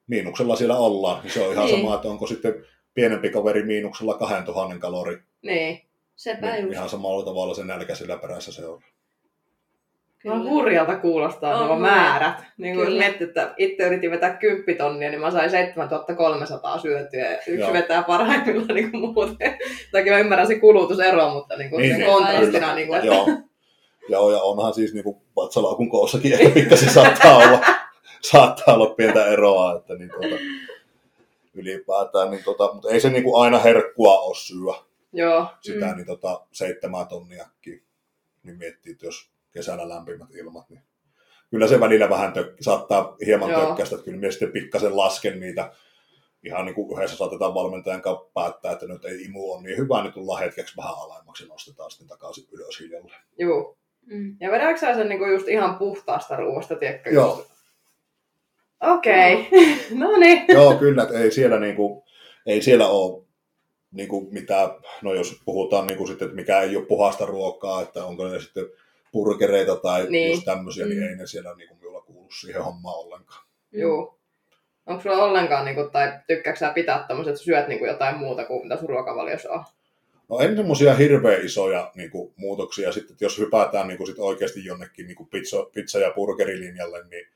miinuksella siellä ollaan, niin se on ihan Niin. sama, että onko sitten pienempi kaveri miinuksella 2000 kalori, Niin. Sepä niin just. ihan samalla tavalla se nälkä sillä perässä se on. Kyllä. Kyllä. hurjalta kuulostaa On nuo määrät. Niin kuin miettii, että itse yritin vetää 10 tonnia, niin mä sain 7300 syötyä. Ja yksi Joo. vetää parhaimmillaan niin kuin muuten. *laughs* Toki mä ymmärrän se kulutusero, mutta niin kuin Niin, niin. kontrastina. Niin kuin, että, Joo. Joo, ja onhan siis niin kuin vatsalaukun koossakin ehkä *laughs* pikkasen saattaa olla, saattaa olla pientä eroa, että niin tuota, ylipäätään, niin tota, mutta ei se niin kuin aina herkkua ole syö Joo. sitä, Mm. mm. niin tota, seitsemän tonniakin, niin miettii, että jos kesällä lämpimät ilmat, niin kyllä se välillä vähän tök, saattaa hieman Joo. tökkäistä, että kyllä minä sitten pikkasen lasken niitä, ihan niin kuin yhdessä saatetaan valmentajan kanssa päättää, että nyt ei imu on niin hyvä, niin tullaan hetkeksi vähän alemmaksi ja nostetaan sitten takaisin ylös hiljalleen. Joo. Mm. Ja vedääkö sä sen niinku just ihan puhtaasta ruoasta, tiedätkö? Joo. Okei. Okay. *laughs* no niin. Joo, kyllä, että ei siellä, niinku, ei siellä ole niinku mitään, no jos puhutaan niinku sitten, että mikä ei ole puhasta ruokaa, että onko ne sitten burgereita tai Niin. niin. just tämmöisiä, mm. niin Mm. ei ne siellä niinku minulla kuulu siihen hommaan ollenkaan. Joo. Onko sulla ollenkaan, niinku, tai tykkääksä sä pitää tämmöiset, että syöt niinku jotain muuta kuin mitä sun ruokavaliossa on? No en semmoisia hirveän isoja niinku, muutoksia. Sitten, että jos hypätään niinku, sit oikeasti jonnekin niinku, pizza, pizza- ja burgerilinjalle, niin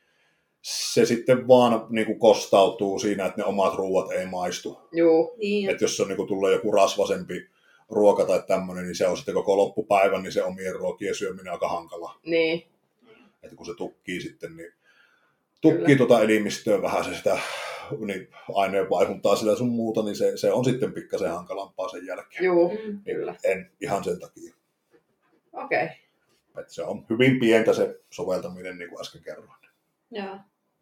se sitten vaan niinku, kostautuu siinä, että ne omat ruuat ei maistu. Joo. Niin, että jos on niin tulee joku rasvasempi ruoka tai tämmöinen, niin se on sitten koko loppupäivän, niin se omien ruokien syöminen on aika hankala. Niin. Että kun se tukkii sitten, niin tukkii Kyllä. tuota elimistöä vähän se sitä niin aineenvaihuntaa sillä sun muuta, niin se, se on sitten pikkasen hankalampaa sen jälkeen. Joo. Mm. Niin Kyllä. En ihan sen takia. Okei. Okay. Että se on hyvin pientä se soveltaminen, niin kuin äsken kerroin. Joo.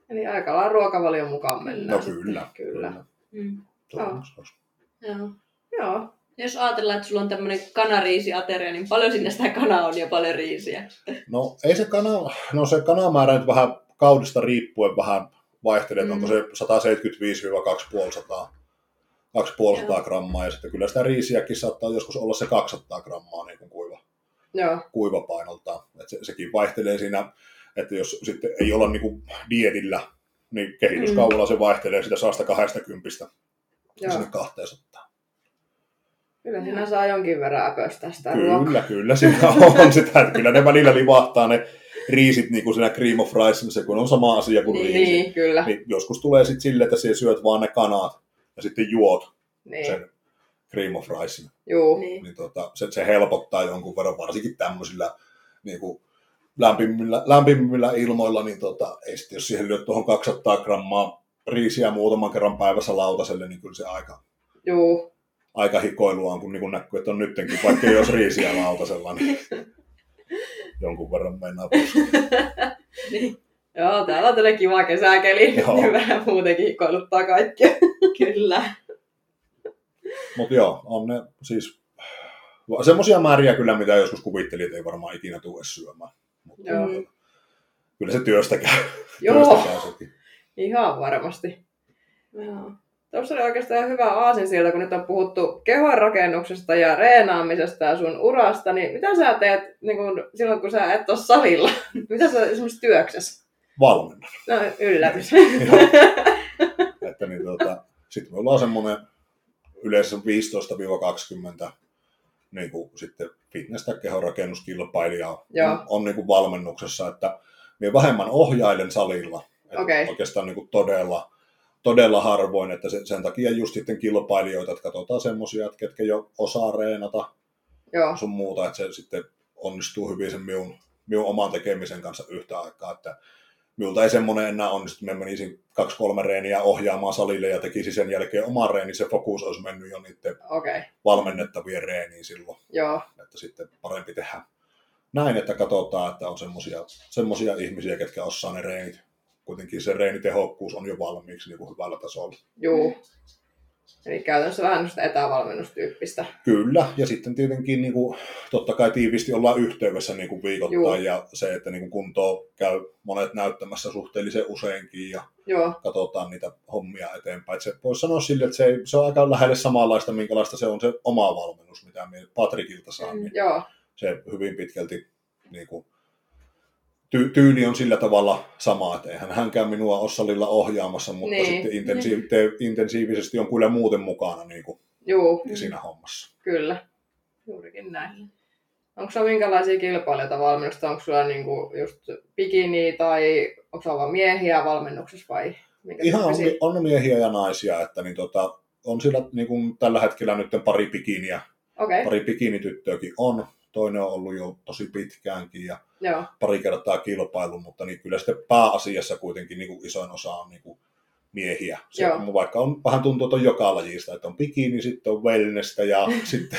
Eli aika lailla ruokavalion mukaan mennään. No kyllä. Kyllä. Mm. Se on Joo. se olisi. Joo. Joo. Jos ajatellaan, että sulla on tämmöinen kanariisiateria, niin paljon sinne sitä kanaa on ja paljon riisiä. No ei se kana, no se kanamäärä nyt vähän kaudesta riippuen vähän vaihtelee, Mm. onko se 175-250 250 grammaa, ja sitten kyllä sitä riisiäkin saattaa joskus olla se 200 grammaa niin kuin kuiva, Joo. kuivapainoltaan. Et se, sekin vaihtelee siinä, että jos sitten ei olla niin kuin dietillä, niin kehityskaudella se vaihtelee sitä 120 Joo. sinne 200. Kyllä siinä saa jonkin verran äpöstä sitä ruokaa. Kyllä, kyllä siinä on sitä, että kyllä ne välillä livahtaa ne riisit niin kuin siinä cream of rice, se kun on sama asia kuin Niin, riisi. Niin, kyllä. Niin joskus tulee sitten silleen, että siellä syöt vaan ne kanat ja sitten juot Niin. sen cream of ricein. Juu. Niin. Niin tota, se, se, helpottaa jonkun verran, varsinkin tämmöisillä niin kuin lämpimmillä, lämpimmillä ilmoilla, niin tota, ei sitten, jos siihen lyöt tuohon 200 grammaa riisiä muutaman kerran päivässä lautaselle, niin kyllä se aika, Juu. Aika hikoilua on, kun niin kuin näkyy, että on nyttenkin, vaikka olisi riisiä lautasella, niin *laughs* jonkun verran mennään pois. *laughs* niin. Joo, täällä on tälle kiva kesäkeli. Joo. Niin vähän muutenkin hikoiluttaa kaikkea. *laughs* Kyllä. Mutta joo, on ne siis semmoisia määriä kyllä, mitä joskus kuvittelin, että ei varmaan ikinä tule syömään. Mutta Joo. Kyllä se työstä käy. Joo, Työstä käy sekin. ihan varmasti. Joo. Tuossa oli oikeastaan hyvä aasin sieltä, kun nyt on puhuttu kehonrakennuksesta ja reenaamisesta ja sun urasta, niin mitä sä teet niin kun, silloin, kun sä et ole salilla? *laughs* mitä sä esimerkiksi työksessä? Valmennan. No yllätys. *laughs* *laughs* Että niin, tota, sitten me ollaan semmoinen yleensä 15-20 niin kuin sitten fitness- tai kehonrakennuskilpailija Joo. on, on niin kuin valmennuksessa, että minä vähemmän ohjailen salilla. Okei. Oikeastaan niin kuin todella, todella harvoin, että se, sen takia just sitten kilpailijoita, että katsotaan semmoisia, että ketkä jo osaa reenata Joo, sun muuta, että se sitten onnistuu hyvin sen minun, minun oman tekemisen kanssa yhtä aikaa, että minulta ei semmoinen enää onnistu, että mä menisin kaksi-kolme reeniä ohjaamaan salille ja tekisi sen jälkeen oman reeni, se fokus olisi mennyt jo niiden. Okay. valmennettavien reeniin silloin, Joo, että sitten parempi tehdä näin, että katsotaan, että on semmoisia ihmisiä, ketkä osaa ne reenit. Kuitenkin se reenitehokkuus on jo valmiiksi niin kuin hyvällä tasolla. juu. Eli käytännössä vähän sitä etävalmennustyyppistä. Kyllä, ja sitten tietenkin niin kuin, totta kai tiivisti ollaan yhteydessä niin kuin viikoittain, Juu. ja se, että niin kuin kuntoa käy monet näyttämässä suhteellisen useinkin, ja Joo, katsotaan niitä hommia eteenpäin. Et se voisi sanoa sille, että se, ei, se on aika lähelle samanlaista, minkälaista se on se oma valmennus, mitä me Patrikilta saan. Mm. Niin joo, se hyvin pitkälti niin kuin, ty- tyyli on sillä tavalla sama, että eihän hänkään minua ole salilla ohjaamassa, mutta Niin. sitten intensiiv- te- intensiivisesti on kyllä muuten mukana niin kuin, juu, siinä hommassa. kyllä. Juurikin näin. Onko sulla minkälaisia kilpailijoita valmennusta? Onko sulla niinku just bikini tai onko sulla vaan miehiä valmennuksessa vai minkä Ihan on, on miehiä ja naisia, että niin tota, on sillä niin kuin tällä hetkellä nyt pari bikiniä, Okei, pari bikinityttöäkin on. Toinen on ollut jo tosi pitkäänkin ja joo, pari kertaa kilpailu, mutta niin kyllä sitten pääasiassa kuitenkin niin kuin isoin osa on niin kuin miehiä. Se, Joo. vaikka on, vähän tuntuu, että on joka lajista, että on bikini, sitten on wellnessä ja *laughs* sitten,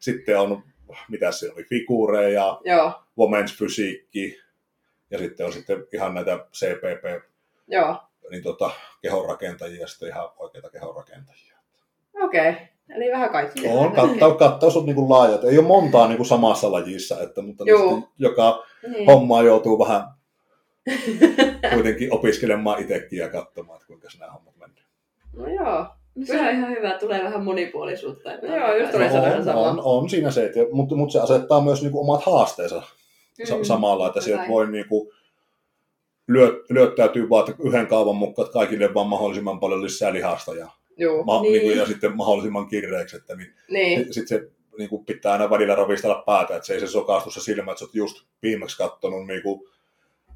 sitten on, mitä se oli, figuureja, Joo, women's fysiikki ja sitten on sitten ihan näitä CPP, joo. niin tota, kehonrakentajia ja sitten ihan oikeita kehonrakentajia. Okei. Eli vähän kaikkia. On, *laughs* kattaus, kattaus on niin kuin laaja. Ei ole montaa niin kuin samassa lajissa, että, mutta niin joka Niin. hommaa joutuu vähän kuitenkin opiskelemaan itsekin ja katsomaan, että kuinka nämä hommat menee. No joo. No se on ihan hyvä, tulee vähän monipuolisuutta. Että Joo, just tuli No, on, samaa. on, on, siinä se, että- mutta, mutta se asettaa myös niin kuin omat haasteensa sa- Mm, samalla, että sieltä voi niin kuin, lyö, lyöttäytyy vaan että yhden kaavan mukaan, että kaikille vaan mahdollisimman paljon lisää lihasta ja, Joo. ma, Niin. niin. Kuin, ja sitten mahdollisimman kireeksi, että niin, Niin. sitten se niin kuin pitää aina välillä ravistella päätä, että se ei se sokastu se silmä, että sä oot just viimeksi kattonut niin kuin,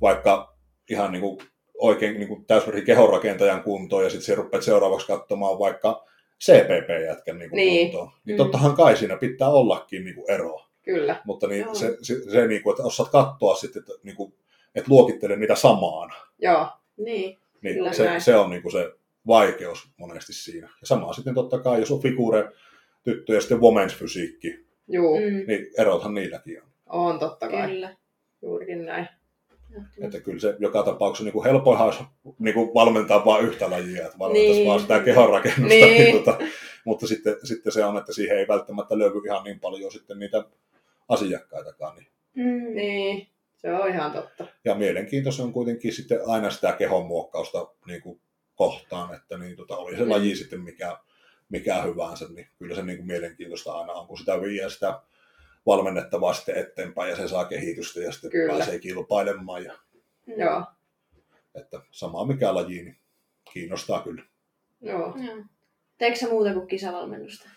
vaikka ihan niin kuin, oikein niin kuin täysverhi kehonrakentajan kuntoon ja sitten se rupeat seuraavaksi katsomaan vaikka CPP-jätkän niin Niin. kuntoon. Niin Mm. tottahan kai siinä pitää ollakin niin kuin ero. Kyllä. Mutta niin Joo. se, se, se niin kuin, että osaat katsoa sitten, että, niin kuin, että luokittele niitä samaan, Joo. Niin. niin Kyllä, se, näin. se on niin kuin se vaikeus monesti siinä. Ja sama sitten totta kai, jos on figure tyttö ja sitten women's fysiikki, Juu. Mm. niin erothan niilläkin on. On totta kai. Kyllä. Juurikin näin. Että kyllä se joka tapauksessa niin kuin helpoinhan olisi niin kuin valmentaa vain yhtä lajia, että valmentaisi Niin. vaan sitä kehonrakennusta. Niin. Niin. Tota, mutta sitten, sitten se on, että siihen ei välttämättä löydy ihan niin paljon sitten niitä asiakkaitakaan. Niin. Mm. Niin. Se on ihan totta. Ja mielenkiintoista on kuitenkin sitten aina sitä kehonmuokkausta niin kuin kohtaan, että niin, tota, oli se laji sitten mikä, mikä hyvänsä, niin kyllä se niin kuin mielenkiintoista aina on, kun sitä vie sitä valmennettavaa sitten eteenpäin ja se saa kehitystä ja sitten Kyllä. pääsee kilpailemaan. Ja, Mm. Joo. että sama mikä laji, niin kiinnostaa kyllä. Joo. Joo. Teekö sä muuta kuin kisavalmennusta?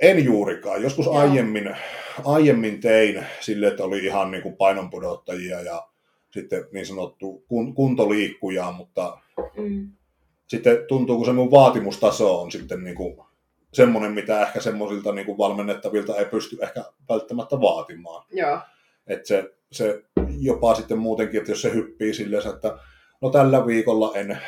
En juurikaan. Joskus Joo. aiemmin, aiemmin tein sille, että oli ihan niin kuin painonpudottajia ja sitten niin sanottu kun, kuntoliikkuja, mutta Mm. sitten tuntuu, kun se mun vaatimustaso on sitten niin kuin semmoinen, mitä ehkä semmoisilta niin kuin valmennettavilta ei pysty ehkä välttämättä vaatimaan. Joo. Että se, se jopa sitten muutenkin, että jos se hyppii silleen, että no tällä viikolla en,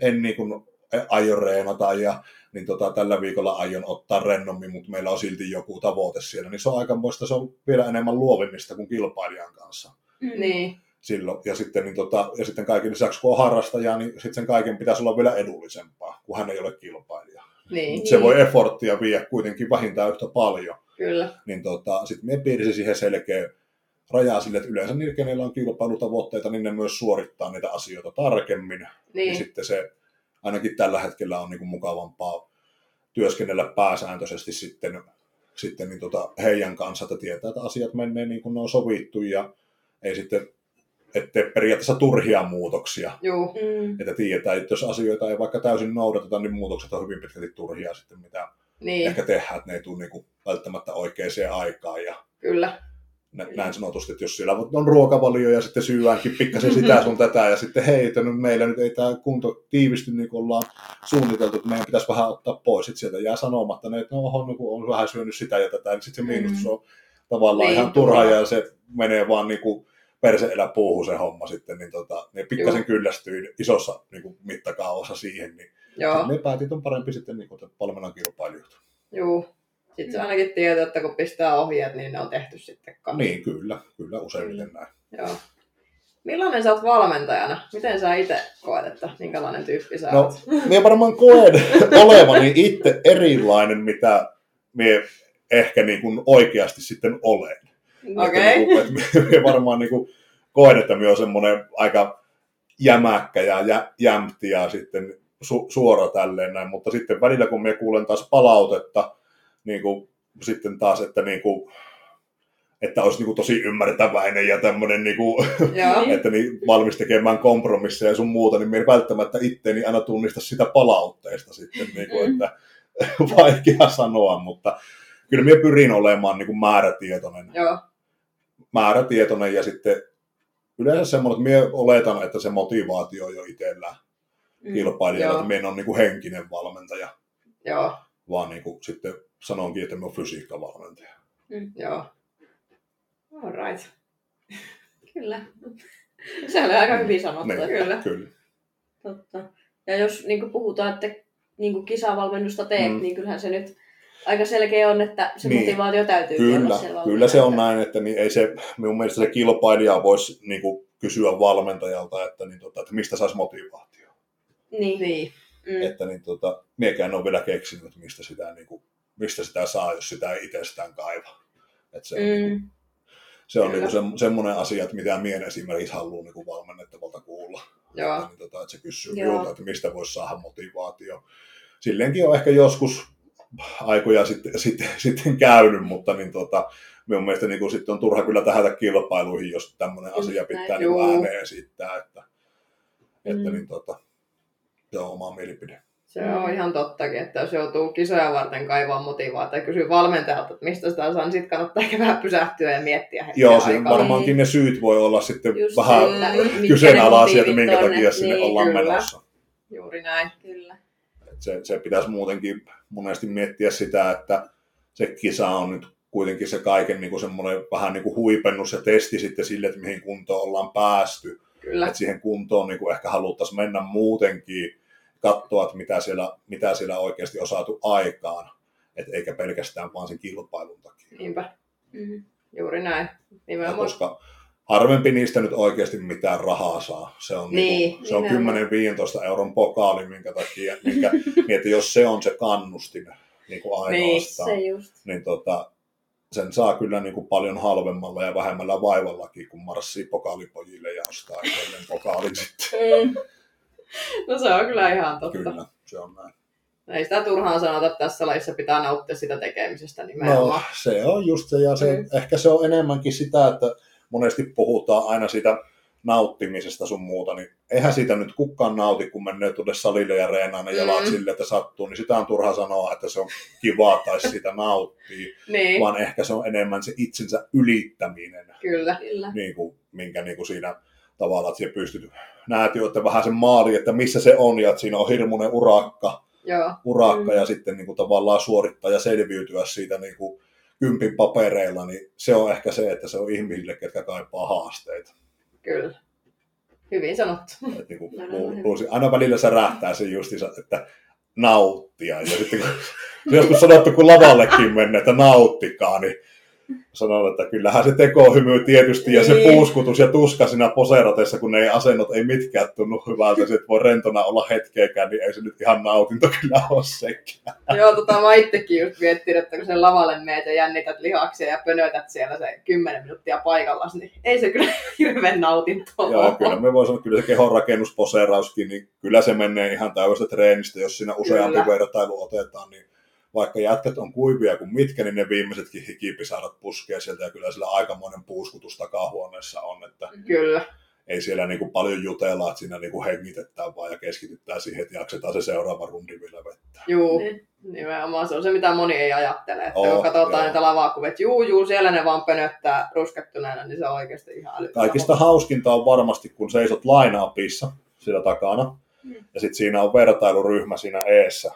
en niin kuin aio reenata ja niin tota, tällä viikolla aion ottaa rennommin, mutta meillä on silti joku tavoite siellä, niin se on aikamoista, se on vielä enemmän luovimista kuin kilpailijan kanssa Mm. Niin. silloin. Ja sitten, niin tota, ja sitten kaiken lisäksi, kun on harrastaja, niin sitten sen kaiken pitäisi olla vielä edullisempaa, kun hän ei ole kilpailija. Niin. Se voi efforttia viedä kuitenkin vähintään yhtä paljon. Kyllä. Niin tota, sitten me piirsi siihen selkeä rajaa sille, että yleensä niillä, kenellä on kilpailutavoitteita, niin ne myös suorittaa niitä asioita tarkemmin. Ja Niin. sitten se ainakin tällä hetkellä on niin kuin mukavampaa työskennellä pääsääntöisesti sitten, sitten niin tota heidän kanssa, että tietää, että asiat menee niin kuin ne on sovittu ja ei sitten ettei periaatteessa turhia muutoksia. Juu. Mm. Että tiedetään, että jos asioita ei vaikka täysin noudateta, niin muutokset on hyvin pitkälti turhia sitten, mitä Niin. ehkä tehdään, että ne ei tule niin kuin välttämättä oikeaan aikaan. Ja Kyllä. nä- näin sanotusti, että jos siellä on ruokavalio ja sitten syöänkin pikkasen sitä sun *laughs* tätä ja sitten hei, että nyt meillä nyt ei tämä kunto tiivisty niin kuin ollaan suunniteltu, että meidän pitäisi vähän ottaa pois. Sitten sieltä jää sanomatta, että no kun on vähän syönyt sitä ja tätä, niin sitten se miinustus on tavallaan Niin, ihan turha turha. ja se menee vaan niin kuin perse-elä puuhun se homma sitten, niin, tota, niin pikkasen Joo. kyllästyy isossa niin kuin mittakaavassa siihen, niin Joo. me päätit, että on parempi sitten niin kuin, valmennan kilpailijoita. Juu. Sitten se ainakin tietää, että kun pistää ohjeet, niin ne on tehty sitten kanssa. Niin, kyllä, kyllä useimmiten näin. Joo. Millainen sä oot valmentajana? Miten sä itse koet, että minkälainen tyyppi sä No, oot? minä varmaan koen *laughs* olevani itse erilainen, mitä minä ehkä niin kuin oikeasti sitten olen. Okei. Että, niin kuin, minä varmaan niin kuin koen, että minä olen semmoinen aika jämäkkä ja jä, jämpti ja sitten su, suora tälleen näin, mutta sitten välillä kun minä kuulen taas palautetta, niin kuin, sitten taas, että niin kuin, että olisi niin kuin tosi ymmärtäväinen ja tämmöinen niin kuin, Joo. *laughs* että niin valmis tekemään kompromisseja ja sun muuta, niin minä välttämättä itteeni aina tunnista sitä palautteesta sitten, niin kuin, Mm. että *laughs* vaikea sanoa, mutta kyllä minä pyrin olemaan niin kuin määrätietoinen, Joo. Määrätietoinen ja sitten yleensä semmoinen, että minä oletan, että se motivaatio on jo itsellä Mm. kilpailijalla, että minä ole niin kuin henkinen valmentaja, Joo. vaan niin kuin sitten sanonkin, että minä olen fysiikkavalmentaja. Joo. All right. *laughs* Kyllä. Se oli aika hyvin sanottu. Niin, Kyllä. kyllä. Totta. Ja jos niin kuin puhutaan, että niin kuin kisavalmennusta teet, Mm. niin kyllähän se nyt aika selkeä on, että se Niin. motivaatio täytyy Kyllä, olla siellä kyllä se on näin, että niin ei se, minun mielestä se kilpailija voisi niin kuin, kysyä valmentajalta, että, niin, tota, että mistä saisi motivaatio. Niin. Niin. Mm. Että niin, tota, miekään en ole vielä keksinyt, että mistä sitä, niin kuin, mistä sitä saa, jos sitä ei itsestään kaiva. Että se on, niin Mm. se on niin kuin se, semmoinen asia, että mitä mien esimerkiksi haluaa niin kuin valmennettavalta kuulla. Joo. Että, niin, tota, että se kysyy minulta, että mistä voisi saada motivaatio. Silleenkin on ehkä joskus aikoja sitten, sitten, sitten käynyt, mutta niin tota, minun mielestä niin kuin sitten on turha kyllä tähätä kilpailuihin, jos tämmöinen asia pitää niin ääneen esittää, että, että Mm. niin tota, se on oma mielipide. Se on ihan tottakin, että jos joutuu kisoja varten kaivaa motivaatiota ja kysyy valmentajalta, että mistä sitä saa, niin sitten kannattaa ehkä vähän pysähtyä ja miettiä hetken Joo, se aikaa. varmaankin ne syyt voi olla sitten Just vähän että kyseenalaisia, että minkä takia sinne niin, ollaan kyllä. menossa. Juuri näin. Kyllä. Et se, se pitäisi muutenkin monesti miettiä sitä, että se kisa on nyt kuitenkin se kaiken niin kuin semmoinen vähän niin kuin huipennus ja testi sitten sille, että mihin kuntoon ollaan päästy. Kyllä. Että siihen kuntoon niin kuin ehkä haluttaisiin mennä muutenkin, katsoa, että mitä siellä, mitä siellä oikeasti on saatu aikaan. Et eikä pelkästään vaan sen kilpailun takia. Niinpä. Mm. Juuri näin. Ja Nimenomaan. koska harvempi niistä nyt oikeasti mitään rahaa saa. Se on, Niin, niin, se on nimenomaan. 10-15 euron pokaali, minkä takia, minkä, niin että jos se on se kannustin niin kuin ainoastaan, Se just. niin tota, sen saa kyllä niin kuin paljon halvemmalla ja vähemmällä vaivallakin, kun marssii pokaalipojille ja ostaa itselleen pokaalin sitten. Mm. No se on kyllä ihan totta. Kyllä, se on näin. Ei sitä turhaan sanota, että tässä lajissa pitää nauttia sitä tekemisestä No, nimenomaan. se on just se, ja se, Mm. ehkä se on enemmänkin sitä, että monesti puhutaan aina siitä nauttimisesta sun muuta, niin eihän siitä nyt kukaan nauti, kun menee tuonne salille ja reenaa ne jalat Mm. sille, että sattuu, niin sitä on turha sanoa, että se on kivaa tai sitä nauttii, Niin, vaan ehkä se on enemmän se itsensä ylittäminen, kyllä. Kyllä. niin kuin, minkä niin kuin siinä tavalla, että pystyt, näet jo, että vähän sen maali, että missä se on, ja että siinä on hirmuinen urakka, Joo, urakka Mm. ja sitten niin kuin tavallaan suorittaa ja selviytyä siitä niin kuin kympin papereilla, niin se on ehkä se, että se on ihmisille, ketkä kaipaa haasteita. kyllä. Hyvin sanottu. Et niin kuin, No, no, luulisin- aina välillä se rähtää se justiinsa, että nauttia. Ja sitten kun *laughs* joskus sanottu, kun lavallekin mennä, että nauttikaa, niin sanon, että kyllähän se tekohymy tietysti ja se Niin. puuskutus ja tuska siinä poseeratessa, kun ne ei asennot ei mitkään tunnu hyvältä, se, että voi rentona olla hetkeäkään, niin ei se nyt ihan nautinto kyllä ole sekään. Joo, tota mä itsekin just miettin, että kun sen lavalle meet ja jännität lihaksia ja pönötät siellä se 10 minuuttia paikallaan, niin ei se kyllä *laughs* hirveän nautintoa Joo, kyllä me voi sanoa, kyllä se kehon rakennusposeerauskin, niin kyllä se menee ihan täydestä treenistä, jos siinä useampi vertailu otetaan, niin vaikka jätkät on kuivia kuin mitkä, niin ne viimeisetkin hikipisarat puskee sieltä ja kyllä sillä aikamoinen puuskutus takahuoneessa on, että Kyllä, ei siellä niinku paljon jutella, että siinä niinku hengitetään vaan ja keskitytään siihen, että jaksetaan se seuraava rundi vielä vettä. juu. Niin. Nimenomaan se on se, mitä moni ei ajattele. Että Oo, kun katsotaan joo. niitä lavakuvia, että juu, juu, siellä ne vaan pönöttää ruskettuneena, niin se on oikeasti ihan älytöntä. Kaikista hauskinta on varmasti, kun seisot line-upissa siellä takana, Mm. ja sitten siinä on vertailuryhmä siinä eessä,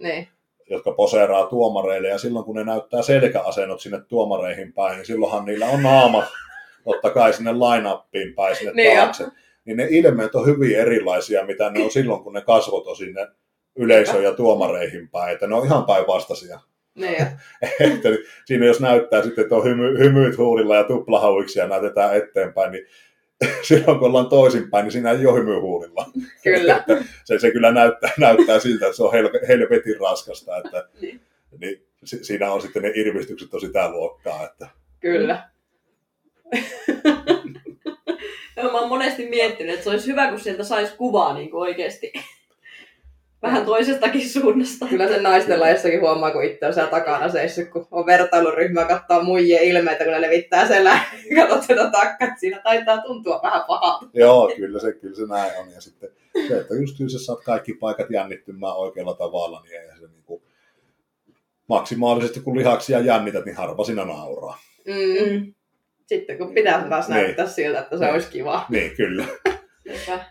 Niin, jotka poseeraa tuomareille, ja silloin kun ne näyttää selkäasennot sinne tuomareihin päin, niin silloinhan niillä on naamat, totta kai sinne line-uppiin päin sinne Niin taakse. Niin ne ilmeet on hyvin erilaisia, mitä ne on silloin, kun ne kasvot on sinne yleisöön ja tuomareihin päin, että ne on ihan päinvastaisia. niin *laughs* että siinä jos näyttää sitten, että on hymy, hymyt huulilla ja tuplahauiksi ja näytetään eteenpäin, niin *laughs* silloin kun ollaan toisinpäin, niin siinä ei ole hymy huulilla. *laughs* kyllä. Että se, se kyllä näyttää, näyttää siltä, että se on hel, helvetin raskasta, että *laughs* Niin. niin, si- siinä on sitten ne irvistykset on sitä luokkaa, että Kyllä. Joo, mä oon monesti miettinyt, että se olisi hyvä, kun sieltä saisi kuvaa niin kuin oikeasti vähän toisestakin suunnasta. Kyllä sen naisten lajissakin huomaa, kun itse on siellä takana seissyt, kun on vertailuryhmä katsoa muijien ilmeitä, kun ne levittää selää. *laughs* Katsot sitä takkaa, että siinä taitaa tuntua vähän pahalta. joo, kyllä se, kyllä se näin on. Ja sitten se, että just jos sä saat kaikki paikat jännittymään oikealla tavalla, niin ei se niin kuin, maksimaalisesti kun lihaksia jännität, niin harva siinä nauraa. Mm. Mm. Sitten kun pitää taas Niin. näyttää siltä, että se Niin. olisi kiva. Niin, kyllä.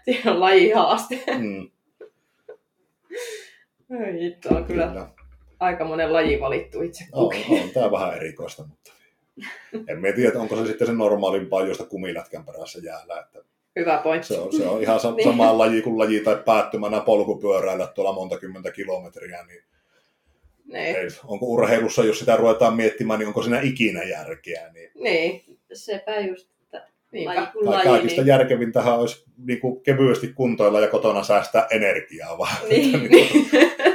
Siinä on lajihaaste. Mm, hitto, on kyllä kyllä. aika monen laji valittu itse On, kukin. on tämä vähän erikoista, mutta *laughs* en mä tiedä, onko se sitten se normaalimpaa, josta kumilätkän perässä jäällä. Että Hyvä pointti. Se on, se on ihan sa- *laughs* Niin. sama laji kuin laji tai päättymänä polkupyöräillä tuolla monta kymmentä kilometriä, niin Niin. ei, onko urheilussa, jos sitä ruvetaan miettimään, niin onko siinä ikinä järkeä. Niin, niin. Sepä just, Niinpä. kuin tai laji, kaikista niin... järkevintähän olisi niin kuin kevyesti kuntoilla ja kotona säästää energiaa, vaan Niin. että niin,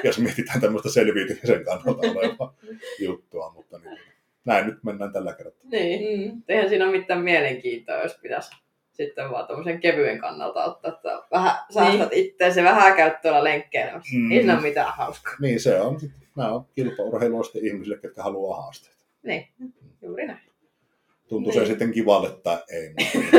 jos mietitään tämmöistä selviytymisen kannalta olevaa juttua, mutta niin, näin nyt mennään tällä kertaa. niin. Mm. Eihän siinä ole mitään mielenkiintoa, jos pitäisi sitten vaan tuommoisen kevyen kannalta ottaa, että vähän säästät niin. itseäsi vähän käyt tuolla lenkkeilemässä. Mm. Ei siinä ole mitään hauskaa. Niin se on, nämä on kilpaurheilua sitten ihmisille, ketkä haluaa haasteita. Niin, juuri näin. Tuntuu Niin. se sitten kivalle tai ei. Mutta,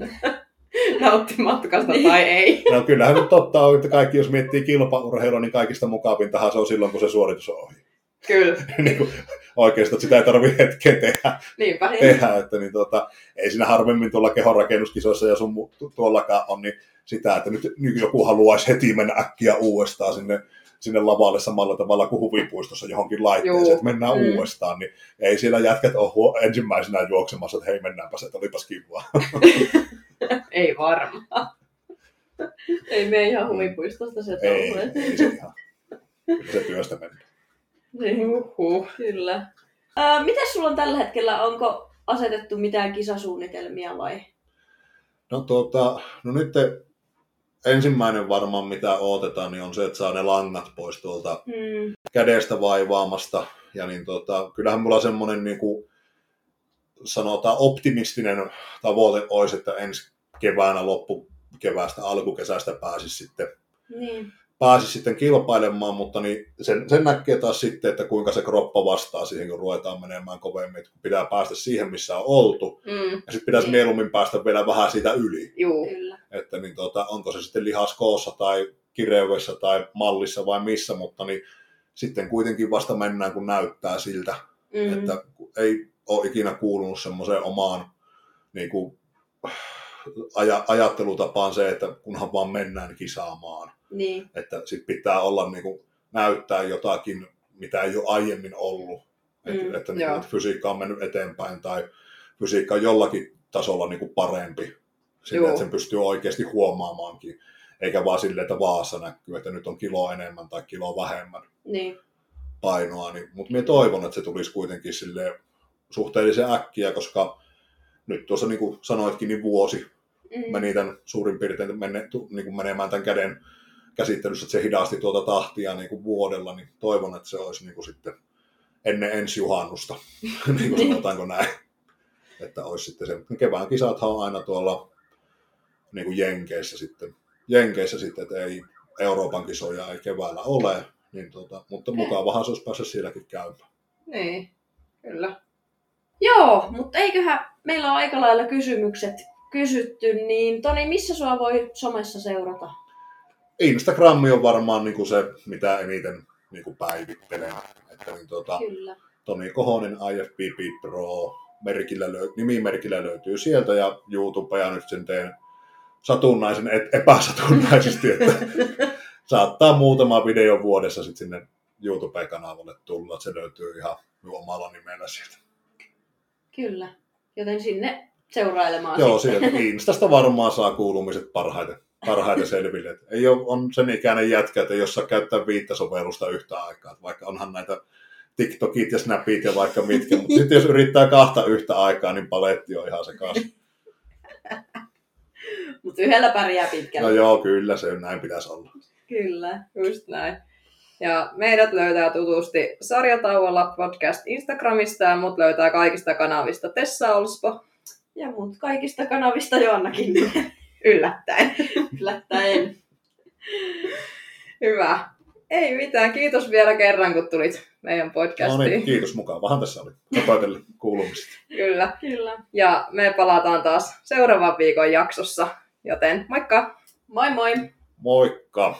*laughs* Nautti matkasta Niin. tai ei. no kyllähän nyt totta on, että kaikki jos miettii kilpaurheilua, niin kaikista mukavintahan se on silloin, kun se suoritus on ohi. Kyllä, *laughs* niin kuin, oikeastaan sitä ei tarvitse hetken tehdä, niinpä. tehdä että niin tuota, ei siinä harvemmin tuolla kehonrakennuskisoissa ja sun tuollakaan on niin sitä, että nyt, nyt joku haluaisi heti mennä äkkiä uudestaan sinne, sinne lavalle samalla tavalla kuin huvipuistossa johonkin laitteeseen, Juu. että mennään Mm. uudestaan, niin ei siellä jätkät ole huo- ensimmäisenä juoksemassa, että hei mennäänpä se, että olipas kivaa. *laughs* Ei varmaan. *laughs* Ei mene ihan huvipuistosta se ei, et- ei se ihan. Kyllä se työstä mennä. Niin, Uhuh. kyllä. Öö, miten sulla on tällä hetkellä, onko asetettu mitään kisasuunnitelmia vai? No, tuota, no nyt ensimmäinen varmaan mitä odotetaan, niin on se, että saa ne langat pois tuolta Hmm. kädestä vaivaamasta. Ja niin tota, kyllähän mulla semmoinen niin kuin, sanotaan optimistinen tavoite olisi, että ensi keväänä loppukeväästä, alkukesästä pääsisi sitten, Niin. Pääsisi sitten kilpailemaan, mutta niin sen, sen näkee taas sitten, että kuinka se kroppa vastaa siihen, kun ruvetaan menemään kovemmin, että pitää päästä siihen, missä on oltu, Mm. ja sitten pitäisi Niin. mieluummin päästä vielä vähän siitä yli, Juu. Että niin tota, onko se sitten lihaskoossa tai kireydessä tai mallissa vai missä, mutta niin sitten kuitenkin vasta mennään, kun näyttää siltä, Mm. mm. että ei ole ikinä kuulunut semmoiseen omaan niin kuin, aja, ajattelutapaan se, että kunhan vaan mennään kisaamaan. Niin. Että sit pitää olla niin kuin, näyttää jotakin, mitä ei ole aiemmin ollut. Et, Mm, että, niin kuin, että fysiikka on mennyt eteenpäin tai fysiikka on jollakin tasolla niin kuin parempi. Sillä, Joo. että sen pystyy oikeasti huomaamaankin. Eikä vaan silleen, että vaassa näkyy, että nyt on kilo enemmän tai kilo vähemmän Niin. painoa, niin, mutta minä toivon, että se tulisi kuitenkin sille suhteellisen äkkiä, koska nyt tuossa niin kuin sanoitkin, niin vuosi Mm. meni tämän suurin piirtein menne, niin kuin menemään tämän käden käsittelyssä, että se hidasti tuota tahtia niin kuin vuodella, niin toivon, että se olisi niin kuin sitten ennen ensi juhannusta, *laughs* niin kuin sanotaanko näin. Että olisi sitten se, kevään kisathan on aina tuolla niin kuin Jenkeissä sitten, Jenkeissä sitten, että ei Euroopan kisoja ei keväällä ole, niin tota, mutta mukavahan se olisi päästä sielläkin käymään. Niin, kyllä. Joo, mutta eiköhän meillä on aika lailla kysymykset kysytty, niin Toni, missä sua voi somessa seurata? Instagrammi on varmaan niin kuin se, mitä eniten niin kuin päivittelen. Että niin tuota, Kyllä. Toni Kohonen IFBB Pro merkillä löy- nimimerkillä löytyy sieltä ja YouTubea nyt sen teen satunnaisen, et, epäsatunnaisesti, että *laughs* saattaa muutama video vuodessa sitten sinne YouTube-kanavalle tulla, että se löytyy ihan omalla nimellä sieltä. Kyllä. Joten sinne seurailemaan Joo, sitten. sieltä Instasta varmaan saa kuulumiset parhaiten, parhaiten selville. Et Ei ole, on sen ikäinen jätkä, että ei osaa käyttää viittä sovellusta yhtä aikaa, Et vaikka onhan näitä TikTokit ja Snapit ja vaikka mitkä, mutta sitten jos yrittää kahta yhtä aikaa, niin paletti on ihan sekaisin. *laughs* Mutta yhdellä pärjää pitkällä. No joo, kyllä se näin pitäisi olla. Kyllä. Just näin. Ja meidät löytää tutusti sarjatauolla podcast Instagramista ja mut löytää kaikista kanavista Tessa Olspo. Ja muut kaikista kanavista Joannakin *laughs* Yllättäen. *laughs* yllättäen. Hyvä. Ei mitään. Kiitos vielä kerran, kun tulit meidän No podcastiin. niin, kiitos mukaan. Vähän tässä oli kuulumista. Kyllä. Kyllä. Ja me palataan taas seuraavan viikon jaksossa. Joten moikka! Moi moi! Moikka!